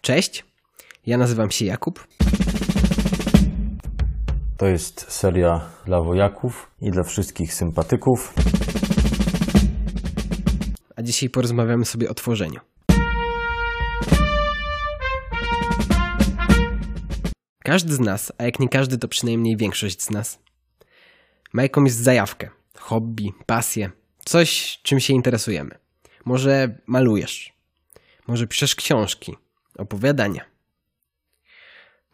Cześć, ja nazywam się Jakub. To jest seria dla wojaków i dla wszystkich sympatyków. A dzisiaj porozmawiamy sobie o tworzeniu. Każdy z nas, a jak nie każdy, to przynajmniej większość z nas, ma jakąś zajawkę, hobby, pasję, coś, czym się interesujemy. Może malujesz, może piszesz książki, opowiadania,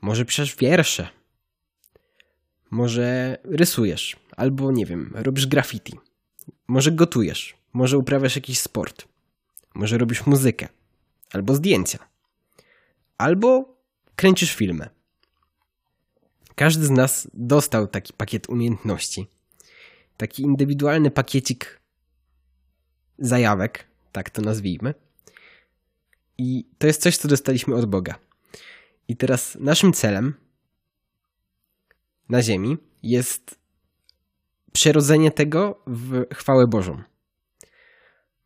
może piszesz wiersze, może rysujesz, albo nie wiem, robisz graffiti, może gotujesz, może uprawiasz jakiś sport, może robisz muzykę, albo zdjęcia, albo kręcisz filmy. Każdy z nas dostał taki pakiet umiejętności, taki indywidualny pakiecik zajawek, tak to nazwijmy. I to jest coś, co dostaliśmy od Boga. I teraz naszym celem na Ziemi jest przerodzenie tego w chwałę Bożą.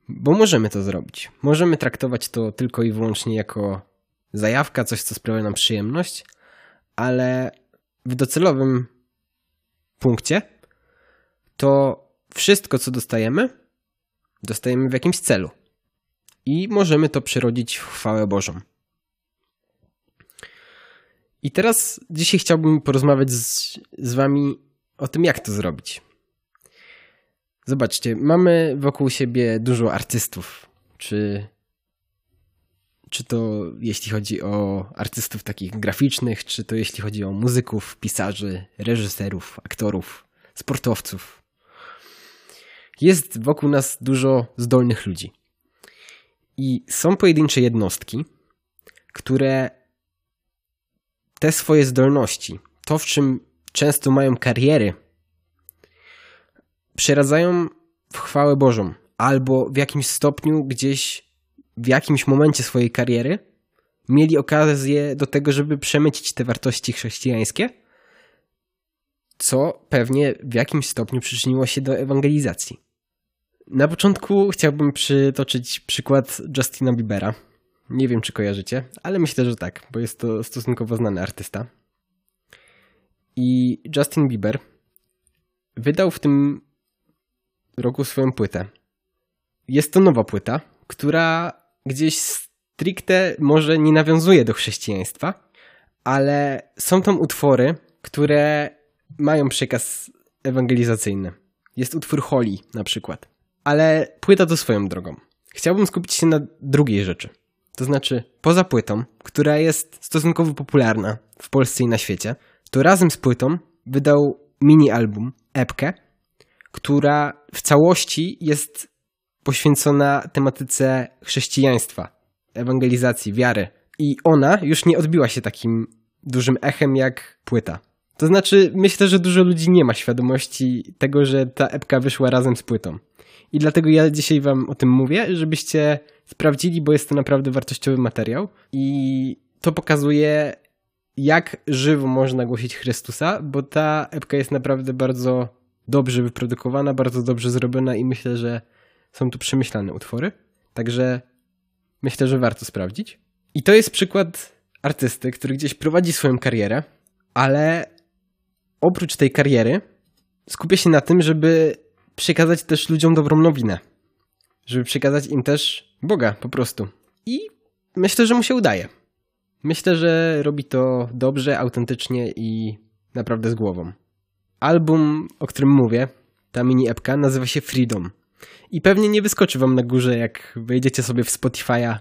Bo możemy to zrobić. Możemy traktować to tylko i wyłącznie jako zajawka, coś, co sprawia nam przyjemność, ale w docelowym punkcie to wszystko, co dostajemy, dostajemy w jakimś celu. I możemy to przerodzić w chwałę Bożą. I teraz dzisiaj chciałbym porozmawiać z, z Wami o tym, jak to zrobić. Zobaczcie, mamy wokół siebie dużo artystów, czy, czy to jeśli chodzi o artystów takich graficznych, czy to jeśli chodzi o muzyków, pisarzy, reżyserów, aktorów, sportowców. Jest wokół nas dużo zdolnych ludzi. I są pojedyncze jednostki, które te swoje zdolności, to w czym często mają kariery, przeradzają w chwałę Bożą, albo w jakimś stopniu gdzieś w jakimś momencie swojej kariery mieli okazję do tego, żeby przemycić te wartości chrześcijańskie, co pewnie w jakimś stopniu przyczyniło się do ewangelizacji. Na początku chciałbym przytoczyć przykład Justina Biebera. Nie wiem, czy kojarzycie, ale myślę, że tak, bo jest to stosunkowo znany artysta. I Justin Bieber wydał w tym roku swoją płytę. Jest to nowa płyta, która gdzieś stricte może nie nawiązuje do chrześcijaństwa, ale są tam utwory, które mają przekaz ewangelizacyjny. Jest utwór Holy na przykład. Ale płyta to swoją drogą. Chciałbym skupić się na drugiej rzeczy. To znaczy, poza płytą, która jest stosunkowo popularna w Polsce i na świecie, to razem z płytą wydał mini-album, epkę, która w całości jest poświęcona tematyce chrześcijaństwa, ewangelizacji, wiary. I ona już nie odbiła się takim dużym echem jak płyta. To znaczy, myślę, że dużo ludzi nie ma świadomości tego, że ta epka wyszła razem z płytą. I dlatego ja dzisiaj wam o tym mówię, żebyście sprawdzili, bo jest to naprawdę wartościowy materiał i to pokazuje, jak żywo można głosić Chrystusa, bo ta epka jest naprawdę bardzo dobrze wyprodukowana, bardzo dobrze zrobiona i myślę, że są tu przemyślane utwory. Także myślę, że warto sprawdzić. I to jest przykład artysty, który gdzieś prowadzi swoją karierę, ale oprócz tej kariery skupia się na tym, żeby przekazać też ludziom dobrą nowinę. Żeby przekazać im też Boga po prostu. I myślę, że mu się udaje. Myślę, że robi to dobrze, autentycznie i naprawdę z głową. Album, o którym mówię, ta mini epka, nazywa się Freedom. I pewnie nie wyskoczy wam na górze, jak wejdziecie sobie w Spotify'a,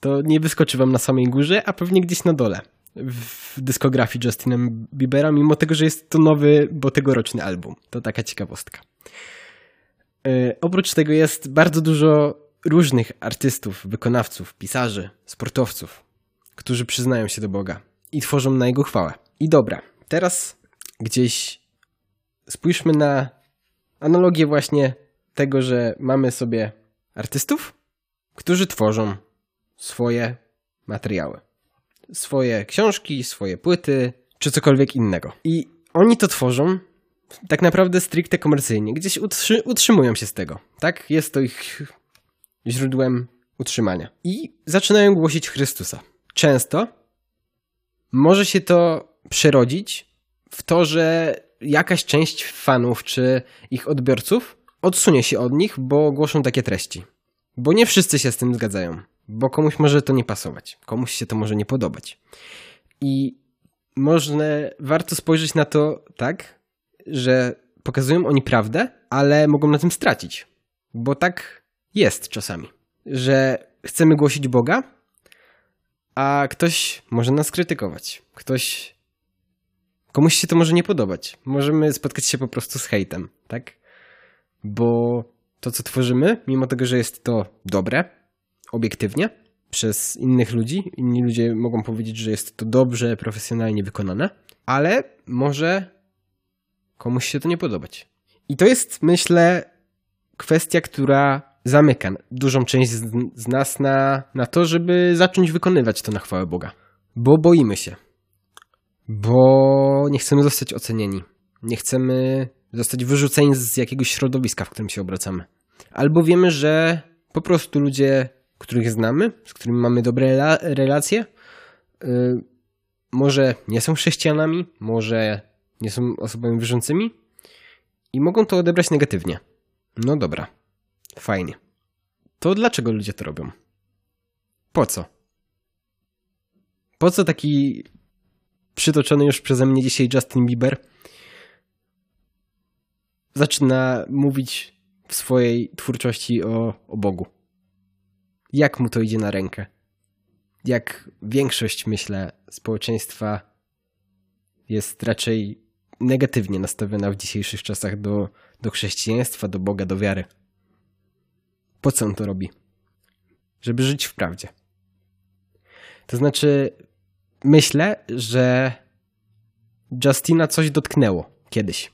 to nie wyskoczy wam na samej górze, a pewnie gdzieś na dole w dyskografii Justinem Biebera, mimo tego, że jest to nowy, bo tegoroczny album. To taka ciekawostka. Yy, oprócz tego jest bardzo dużo różnych artystów, wykonawców, pisarzy, sportowców, którzy przyznają się do Boga i tworzą na Jego chwałę. I dobra, teraz gdzieś spójrzmy na analogię właśnie tego, że mamy sobie artystów, którzy tworzą swoje materiały. Swoje książki, swoje płyty, czy cokolwiek innego. I oni to tworzą tak naprawdę stricte komercyjnie. Gdzieś utrzy utrzymują się z tego. Tak? Jest to ich źródłem utrzymania. I zaczynają głosić Chrystusa. często może się to przerodzić w to, że jakaś część fanów czy ich odbiorców odsunie się od nich, bo głoszą takie treści. Bo nie wszyscy się z tym zgadzają, bo komuś może to nie pasować, komuś się to może nie podobać. I można, warto spojrzeć na to tak, że pokazują oni prawdę, ale mogą na tym stracić. Bo tak jest czasami, że chcemy głosić Boga, a ktoś może nas krytykować. Ktoś. Komuś się to może nie podobać. Możemy spotkać się po prostu z hejtem, tak? Bo to, co tworzymy, mimo tego, że jest to dobre, obiektywnie, przez innych ludzi, inni ludzie mogą powiedzieć, że jest to dobrze, profesjonalnie wykonane, ale może komuś się to nie podobać. I to jest, myślę, kwestia, która zamyka dużą część z, z, nas na, na to, żeby zacząć wykonywać to na chwałę Boga. Bo boimy się. Bo nie chcemy zostać ocenieni. Nie chcemy zostać wyrzuceni z jakiegoś środowiska, w którym się obracamy. Albo wiemy, że po prostu ludzie, których znamy, z którymi mamy dobre relacje, yy, może nie są chrześcijanami, może nie są osobami wierzącymi i mogą to odebrać negatywnie. No dobra, fajnie. To dlaczego ludzie to robią? Po co? Po co taki przytoczony już przeze mnie dzisiaj Justin Bieber zaczyna mówić w swojej twórczości o, o Bogu? Jak mu to idzie na rękę? Jak większość, myślę, społeczeństwa jest raczej negatywnie nastawiona w dzisiejszych czasach do, do chrześcijaństwa, do Boga, do wiary. Po co on to robi? Żeby żyć w prawdzie. To znaczy, myślę, że Justina coś dotknęło kiedyś.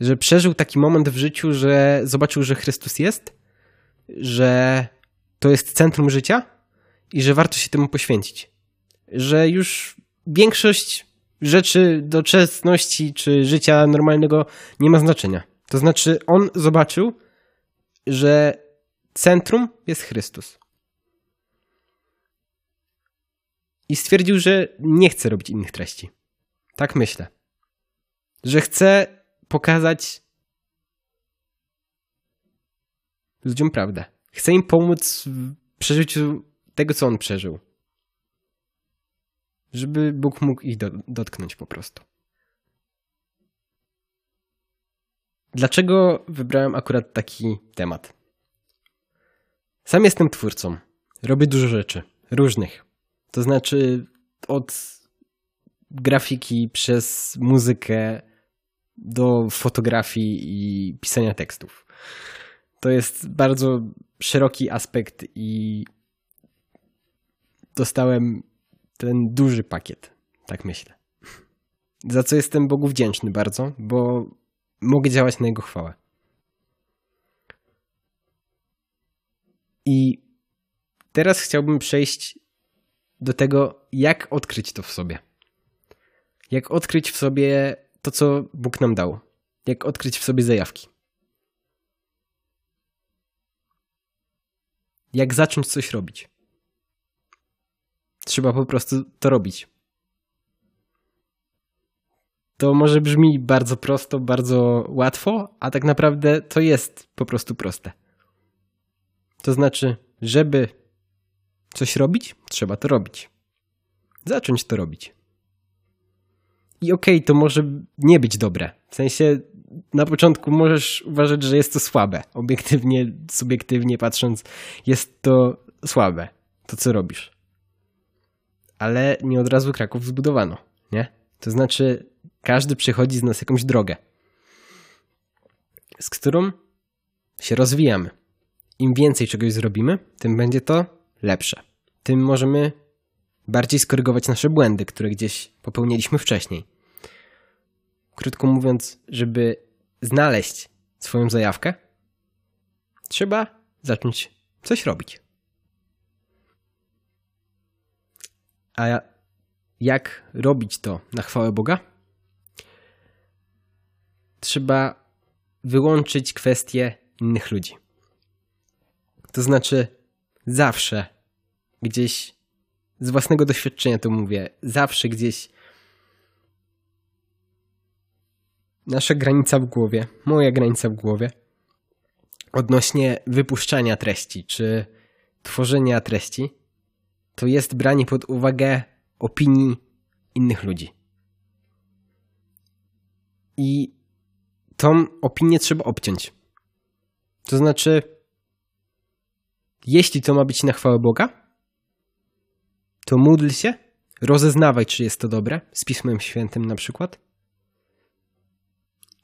Że przeżył taki moment w życiu, że zobaczył, że Chrystus jest, że to jest centrum życia i że warto się temu poświęcić. Że już większość rzeczy doczesności czy życia normalnego nie ma znaczenia. To znaczy, on zobaczył, że centrum jest Chrystus. I stwierdził, że nie chce robić innych treści. Tak myślę. Że chce pokazać ludziom prawdę. Chce im pomóc w przeżyciu tego, co on przeżył żeby Bóg mógł ich do, dotknąć po prostu. Dlaczego wybrałem akurat taki temat? Sam jestem twórcą. Robię dużo rzeczy, różnych. To znaczy od grafiki przez muzykę do fotografii i pisania tekstów. To jest bardzo szeroki aspekt i dostałem ten duży pakiet, tak myślę. Za co jestem Bogu wdzięczny bardzo, bo mogę działać na Jego chwałę. I teraz chciałbym przejść do tego, jak odkryć to w sobie. Jak odkryć w sobie to, co Bóg nam dał. Jak odkryć w sobie zajawki. Jak zacząć coś robić. Trzeba po prostu to robić. To może brzmi bardzo prosto, bardzo łatwo, a tak naprawdę to jest po prostu proste. To znaczy, żeby coś robić, trzeba to robić. Zacząć to robić. I okej, okay, to może nie być dobre. W sensie na początku możesz uważać, że jest to słabe. Obiektywnie, subiektywnie patrząc, jest to słabe, to co robisz ale nie od razu Kraków zbudowano, nie? To znaczy, każdy przechodzi z nas jakąś drogę, z którą się rozwijamy. Im więcej czegoś zrobimy, tym będzie to lepsze. Tym możemy bardziej skorygować nasze błędy, które gdzieś popełniliśmy wcześniej. Krótko mówiąc, żeby znaleźć swoją zajawkę, trzeba zacząć coś robić. A jak robić to na chwałę Boga? Trzeba wyłączyć kwestie innych ludzi. To znaczy, zawsze gdzieś z własnego doświadczenia to mówię, zawsze gdzieś nasza granica w głowie, moja granica w głowie odnośnie wypuszczania treści czy tworzenia treści, to jest branie pod uwagę opinii innych ludzi. I tą opinię trzeba obciąć. To znaczy, jeśli to ma być na chwałę Boga, to módl się, rozeznawaj, czy jest to dobre, z Pismem Świętym na przykład,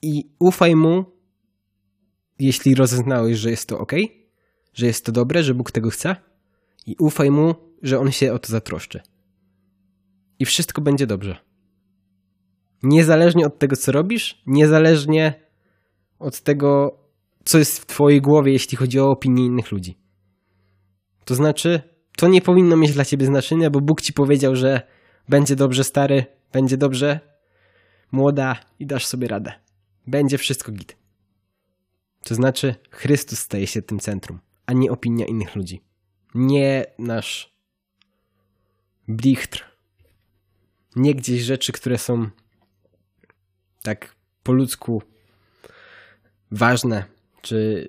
i ufaj mu, jeśli rozeznałeś, że jest to ok, że jest to dobre, że Bóg tego chce, i ufaj mu, że on się o to zatroszczy. I wszystko będzie dobrze. Niezależnie od tego, co robisz, niezależnie od tego, co jest w Twojej głowie, jeśli chodzi o opinię innych ludzi. To znaczy, to nie powinno mieć dla Ciebie znaczenia, bo Bóg Ci powiedział, że będzie dobrze stary, będzie dobrze młoda i dasz sobie radę. Będzie wszystko git. To znaczy, Chrystus staje się tym centrum, a nie opinia innych ludzi. Nie nasz blichtr. Nie gdzieś rzeczy, które są tak po ludzku ważne, czy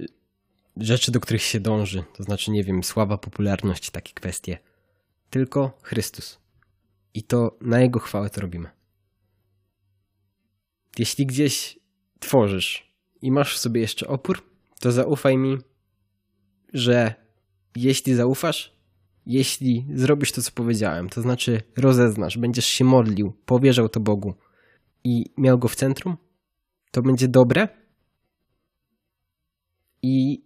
rzeczy, do których się dąży, to znaczy, nie wiem, sława, popularność, takie kwestie, tylko Chrystus. I to na Jego chwałę to robimy. Jeśli gdzieś tworzysz i masz w sobie jeszcze opór, to zaufaj mi, że jeśli zaufasz, jeśli zrobisz to, co powiedziałem, to znaczy rozeznasz, będziesz się modlił, powierzał to Bogu i miał go w centrum, to będzie dobre i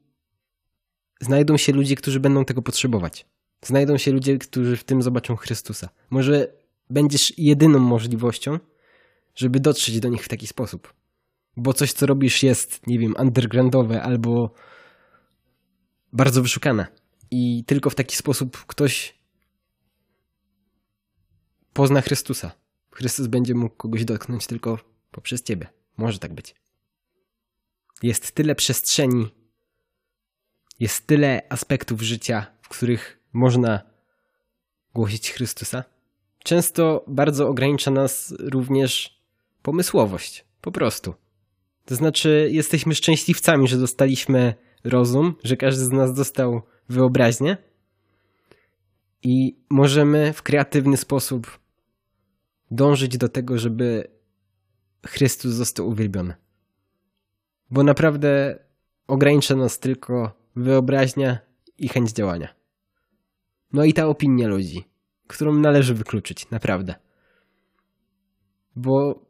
znajdą się ludzie, którzy będą tego potrzebować. Znajdą się ludzie, którzy w tym zobaczą Chrystusa. Może będziesz jedyną możliwością, żeby dotrzeć do nich w taki sposób. Bo coś, co robisz, jest, nie wiem, undergroundowe albo bardzo wyszukane. I tylko w taki sposób ktoś pozna Chrystusa. Chrystus będzie mógł kogoś dotknąć tylko poprzez ciebie. Może tak być. Jest tyle przestrzeni, jest tyle aspektów życia, w których można głosić Chrystusa. Często bardzo ogranicza nas również pomysłowość. Po prostu. To znaczy, jesteśmy szczęśliwcami, że dostaliśmy rozum, że każdy z nas dostał wyobraźnię i możemy w kreatywny sposób dążyć do tego, żeby Chrystus został uwielbiony. Bo naprawdę ogranicza nas tylko wyobraźnia i chęć działania. No i ta opinia ludzi, którą należy wykluczyć, naprawdę. Bo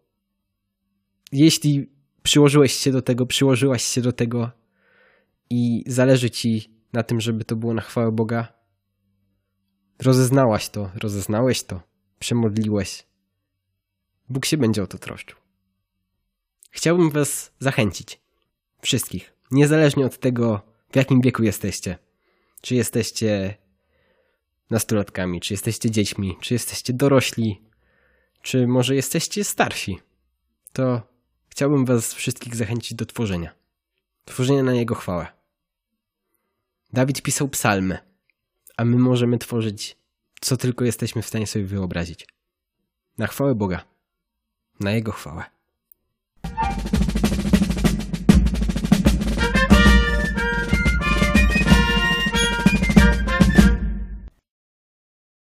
jeśli przyłożyłeś się do tego, przyłożyłaś się do tego i zależy ci na tym, żeby to było na chwałę Boga, rozeznałaś to, rozeznałeś to, przemodliłeś, Bóg się będzie o to troszczył. Chciałbym Was zachęcić, wszystkich, niezależnie od tego, w jakim wieku jesteście. Czy jesteście nastolatkami, czy jesteście dziećmi, czy jesteście dorośli, czy może jesteście starsi. To chciałbym Was wszystkich zachęcić do tworzenia. Tworzenia na Jego chwałę. Dawid pisał psalmy, a my możemy tworzyć, co tylko jesteśmy w stanie sobie wyobrazić. Na chwałę Boga. Na Jego chwałę.